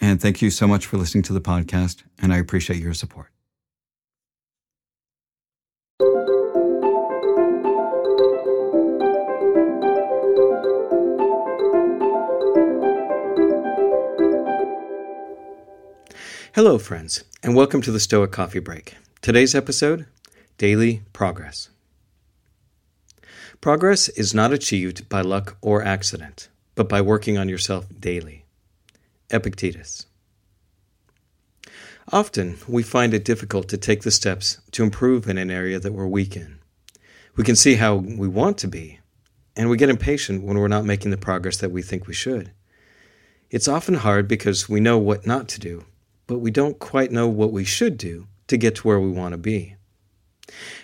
and thank you so much for listening to the podcast, and I appreciate your support. Hello, friends, and welcome to the Stoic Coffee Break. Today's episode Daily Progress. Progress is not achieved by luck or accident, but by working on yourself daily. Epictetus. Often, we find it difficult to take the steps to improve in an area that we're weak in. We can see how we want to be, and we get impatient when we're not making the progress that we think we should. It's often hard because we know what not to do, but we don't quite know what we should do to get to where we want to be.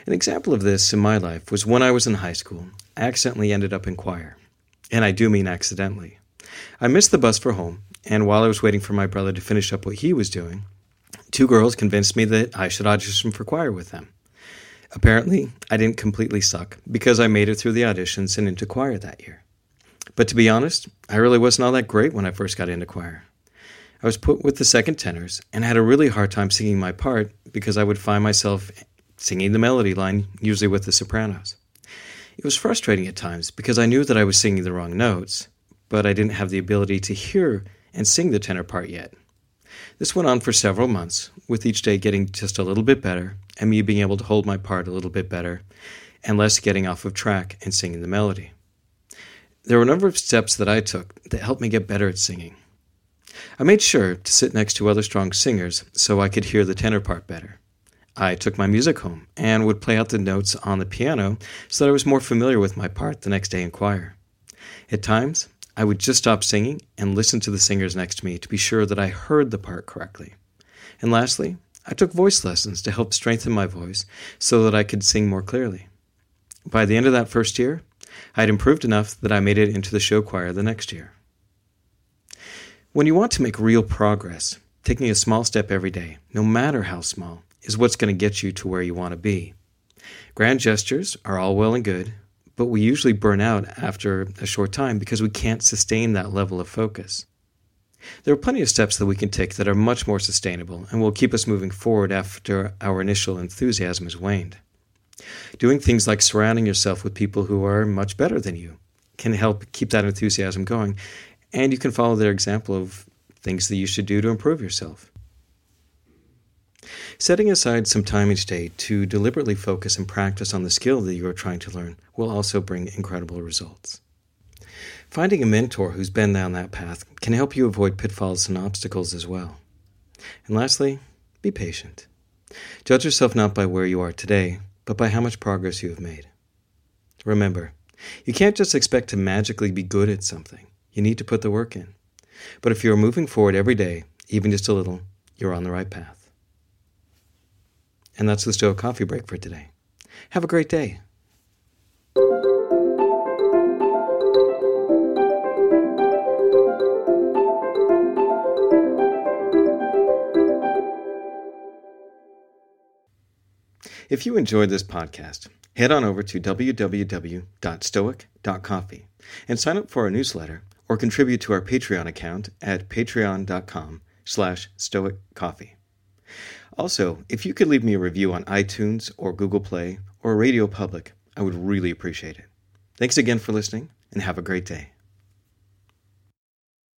An example of this in my life was when I was in high school. I accidentally ended up in choir. And I do mean accidentally. I missed the bus for home, and while I was waiting for my brother to finish up what he was doing, two girls convinced me that I should audition for choir with them. Apparently, I didn't completely suck because I made it through the auditions and into choir that year. But to be honest, I really wasn't all that great when I first got into choir. I was put with the second tenors and had a really hard time singing my part because I would find myself singing the melody line, usually with the sopranos. It was frustrating at times because I knew that I was singing the wrong notes, but I didn't have the ability to hear and sing the tenor part yet. This went on for several months, with each day getting just a little bit better, and me being able to hold my part a little bit better, and less getting off of track and singing the melody. There were a number of steps that I took that helped me get better at singing. I made sure to sit next to other strong singers so I could hear the tenor part better. I took my music home and would play out the notes on the piano so that I was more familiar with my part the next day in choir. At times, I would just stop singing and listen to the singers next to me to be sure that I heard the part correctly. And lastly, I took voice lessons to help strengthen my voice so that I could sing more clearly. By the end of that first year, I had improved enough that I made it into the show choir the next year. When you want to make real progress, taking a small step every day, no matter how small, is what's going to get you to where you want to be. Grand gestures are all well and good, but we usually burn out after a short time because we can't sustain that level of focus. There are plenty of steps that we can take that are much more sustainable and will keep us moving forward after our initial enthusiasm has waned. Doing things like surrounding yourself with people who are much better than you can help keep that enthusiasm going, and you can follow their example of things that you should do to improve yourself. Setting aside some time each day to deliberately focus and practice on the skill that you are trying to learn will also bring incredible results. Finding a mentor who's been down that path can help you avoid pitfalls and obstacles as well. And lastly, be patient. Judge yourself not by where you are today, but by how much progress you have made. Remember, you can't just expect to magically be good at something. You need to put the work in. But if you are moving forward every day, even just a little, you're on the right path. And that's the Stoic Coffee Break for today. Have a great day. If you enjoyed this podcast, head on over to www.stoic.coffee and sign up for our newsletter or contribute to our Patreon account at patreon.com slash stoiccoffee. Also, if you could leave me a review on iTunes or Google Play or Radio Public, I would really appreciate it. Thanks again for listening and have a great day.